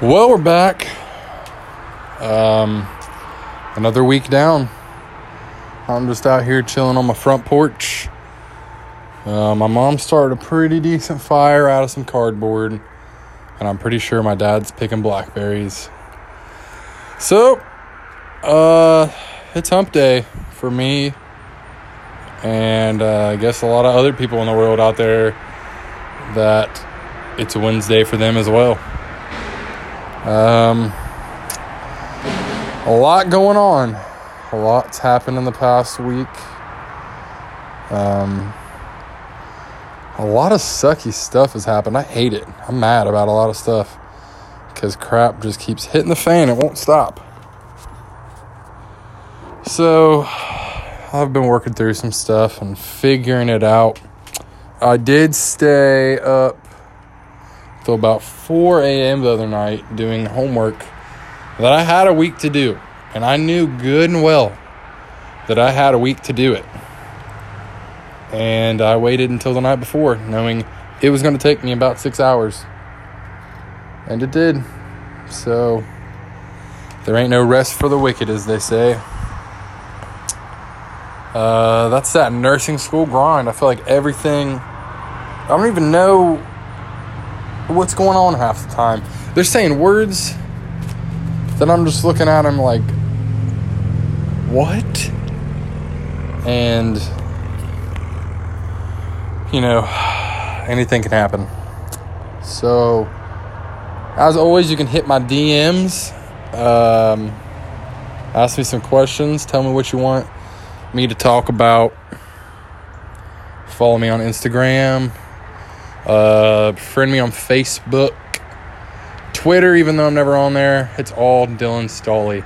Well, we're back. Um, another week down. I'm just out here chilling on my front porch. Uh, my mom started a pretty decent fire out of some cardboard, and I'm pretty sure my dad's picking blackberries. So, uh, it's hump day for me, and uh, I guess a lot of other people in the world out there that it's a Wednesday for them as well. Um, a lot going on. A lot's happened in the past week. Um, a lot of sucky stuff has happened. I hate it. I'm mad about a lot of stuff because crap just keeps hitting the fan. It won't stop. So, I've been working through some stuff and figuring it out. I did stay up till about 4 a.m. the other night doing homework that I had a week to do. And I knew good and well that I had a week to do it. And I waited until the night before, knowing it was going to take me about six hours. And it did. So, there ain't no rest for the wicked, as they say. Uh, that's that nursing school grind. I feel like everything. I don't even know what's going on half the time. They're saying words that I'm just looking at them like, what? And, you know, anything can happen. So, as always, you can hit my DMs. Um, ask me some questions. Tell me what you want me to talk about. Follow me on Instagram. Uh, friend me on Facebook, Twitter, even though I'm never on there. It's all Dylan Stolly.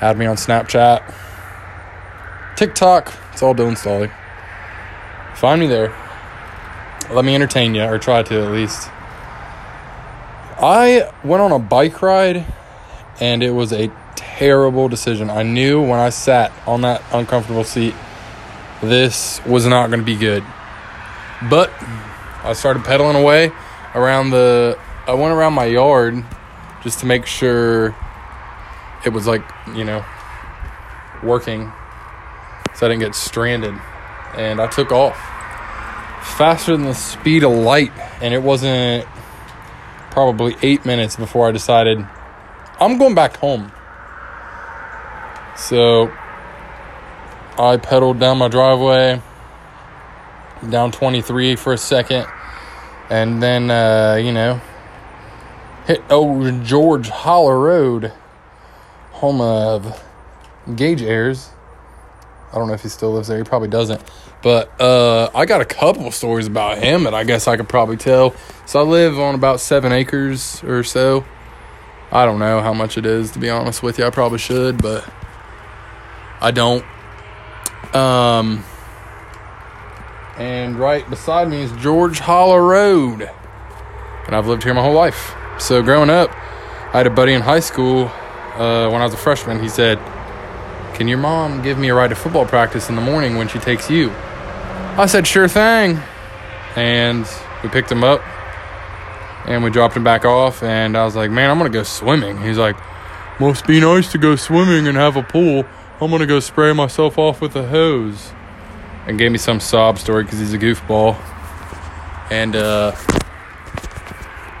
Add me on Snapchat, TikTok. It's all Dylan Stolly. Find me there. Let me entertain you, or try to at least. I went on a bike ride, and it was a terrible decision. I knew when I sat on that uncomfortable seat, this was not going to be good. But I started pedaling away around the. I went around my yard just to make sure it was like, you know, working so I didn't get stranded. And I took off faster than the speed of light. And it wasn't probably eight minutes before I decided I'm going back home. So I pedaled down my driveway down 23 for a second, and then uh, you know hit old George Holler Road, home of Gage Ayers. I don't know if he still lives there. He probably doesn't. But uh, I got a couple of stories about him that I guess I could probably tell. So I live on about seven acres or so. I don't know how much it is to be honest with you. I probably should, but I don't. Um, and right beside me is George Holler Road. And I've lived here my whole life. So growing up, I had a buddy in high school uh, when I was a freshman. He said, Can your mom give me a ride to football practice in the morning when she takes you? I said, Sure thing. And we picked him up and we dropped him back off. And I was like, Man, I'm going to go swimming. He's like, Must be nice to go swimming and have a pool. I'm going to go spray myself off with a hose and gave me some sob story because he's a goofball. And uh,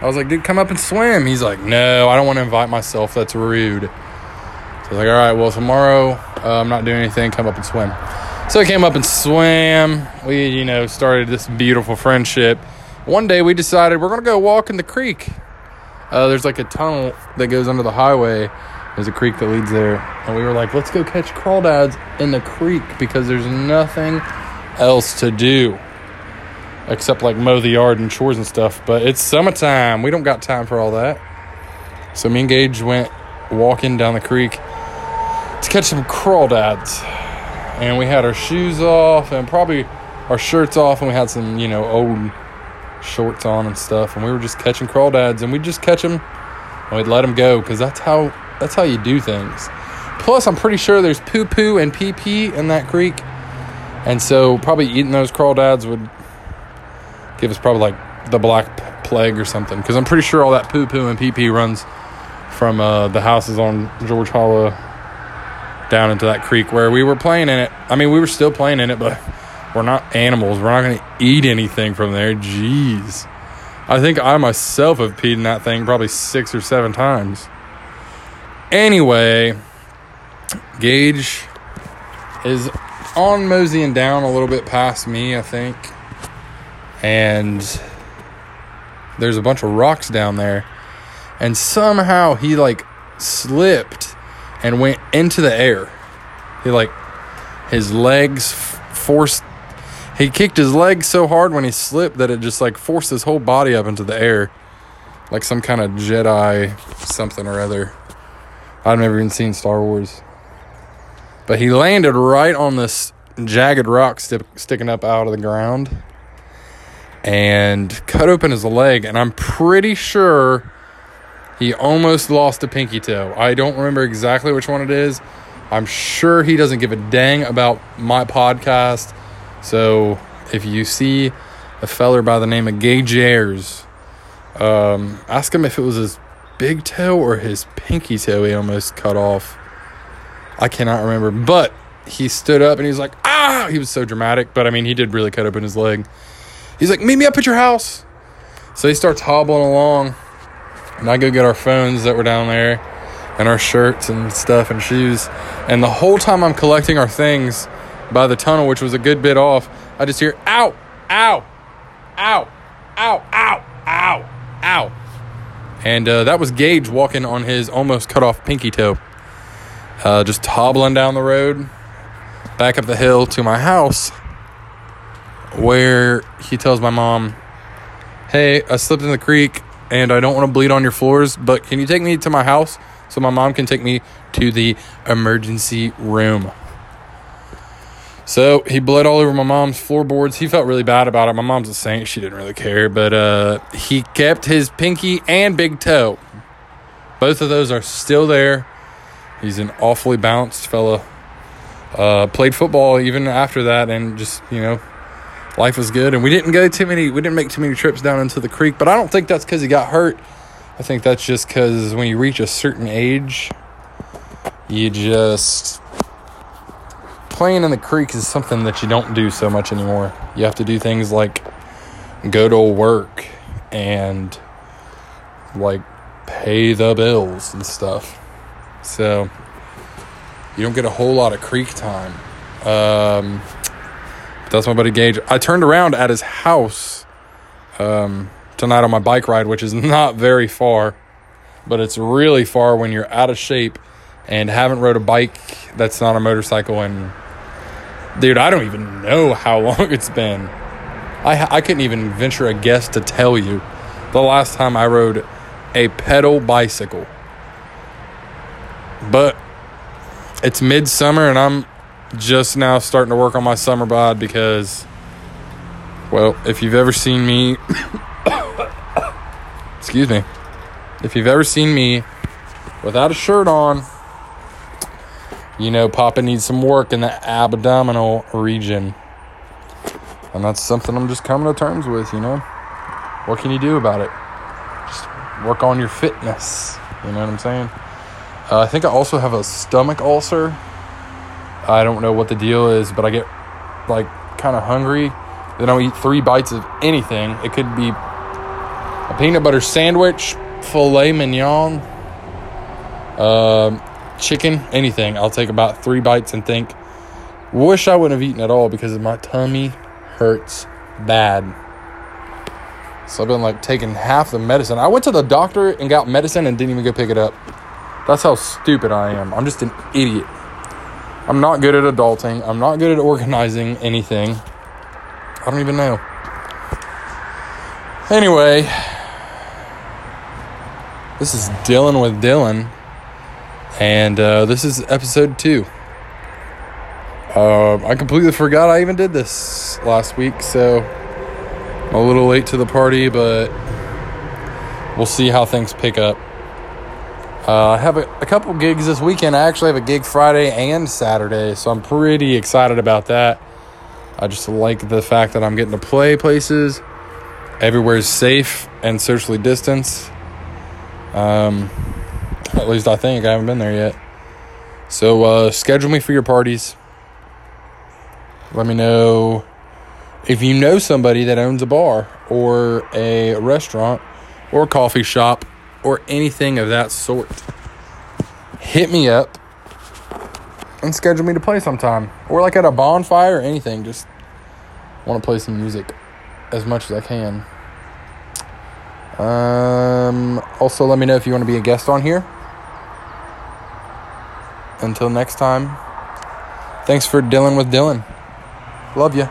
I was like, dude, come up and swim. He's like, no, I don't want to invite myself. That's rude. So I was like, all right, well, tomorrow uh, I'm not doing anything. Come up and swim. So I came up and swam. We, you know, started this beautiful friendship. One day we decided we're going to go walk in the creek. Uh, there's like a tunnel that goes under the highway. There's a creek that leads there. And we were like, let's go catch crawdads in the creek because there's nothing else to do except like mow the yard and chores and stuff. But it's summertime. We don't got time for all that. So me and Gage went walking down the creek to catch some crawdads. And we had our shoes off and probably our shirts off and we had some, you know, old shorts on and stuff. And we were just catching crawdads and we'd just catch them and we'd let them go because that's how that's how you do things. Plus, I'm pretty sure there's poo poo and pee pee in that creek. And so, probably eating those crawdads would give us probably like the black plague or something. Because I'm pretty sure all that poo poo and pee pee runs from uh, the houses on George Hollow down into that creek where we were playing in it. I mean, we were still playing in it, but we're not animals. We're not going to eat anything from there. Jeez. I think I myself have peed in that thing probably six or seven times. Anyway, Gage is on moseying down a little bit past me, I think. And there's a bunch of rocks down there. And somehow he like slipped and went into the air. He like his legs forced he kicked his leg so hard when he slipped that it just like forced his whole body up into the air like some kind of Jedi something or other. I've never even seen Star Wars. But he landed right on this jagged rock st- sticking up out of the ground and cut open his leg. And I'm pretty sure he almost lost a pinky toe. I don't remember exactly which one it is. I'm sure he doesn't give a dang about my podcast. So if you see a feller by the name of Gage Ayers, um, ask him if it was his big toe or his pinky toe he almost cut off. I cannot remember, but he stood up and he was like, ah! He was so dramatic, but I mean, he did really cut open his leg. He's like, meet me up at your house. So he starts hobbling along, and I go get our phones that were down there, and our shirts and stuff and shoes. And the whole time I'm collecting our things by the tunnel, which was a good bit off, I just hear, ow, ow, ow, ow, ow, ow, ow. And uh, that was Gage walking on his almost cut off pinky toe. Uh, just hobbling down the road, back up the hill to my house, where he tells my mom, Hey, I slipped in the creek and I don't want to bleed on your floors, but can you take me to my house so my mom can take me to the emergency room? So he bled all over my mom's floorboards. He felt really bad about it. My mom's a saint. She didn't really care. But uh, he kept his pinky and big toe. Both of those are still there. He's an awfully balanced fella. Uh, played football even after that, and just you know, life was good. And we didn't go too many. We didn't make too many trips down into the creek. But I don't think that's because he got hurt. I think that's just because when you reach a certain age, you just playing in the creek is something that you don't do so much anymore. You have to do things like go to work and like pay the bills and stuff. So you don't get a whole lot of creek time. Um, that's my buddy Gage. I turned around at his house um, tonight on my bike ride, which is not very far, but it's really far when you're out of shape and haven't rode a bike that's not a motorcycle and dude, I don't even know how long it's been. I I couldn't even venture a guess to tell you the last time I rode a pedal bicycle. But it's midsummer and I'm just now starting to work on my summer bod because well, if you've ever seen me excuse me. If you've ever seen me without a shirt on, you know, Papa needs some work in the abdominal region. And that's something I'm just coming to terms with, you know? What can you do about it? Just work on your fitness. You know what I'm saying? Uh, I think I also have a stomach ulcer. I don't know what the deal is, but I get like kind of hungry. Then I'll eat three bites of anything. It could be a peanut butter sandwich, filet mignon, um, chicken, anything. I'll take about three bites and think, wish I wouldn't have eaten at all because my tummy hurts bad. So I've been like taking half the medicine. I went to the doctor and got medicine and didn't even go pick it up. That's how stupid I am. I'm just an idiot. I'm not good at adulting. I'm not good at organizing anything. I don't even know. Anyway, this is Dealing with Dylan, and uh, this is episode two. Uh, I completely forgot I even did this last week, so I'm a little late to the party, but we'll see how things pick up. Uh, I have a, a couple gigs this weekend. I actually have a gig Friday and Saturday, so I'm pretty excited about that. I just like the fact that I'm getting to play places Everywhere's safe and socially distanced. Um, at least I think. I haven't been there yet. So uh, schedule me for your parties. Let me know if you know somebody that owns a bar or a restaurant or a coffee shop or anything of that sort. Hit me up and schedule me to play sometime. Or like at a bonfire or anything. Just want to play some music as much as I can. Um, also, let me know if you want to be a guest on here. Until next time, thanks for dealing with Dylan. Love you.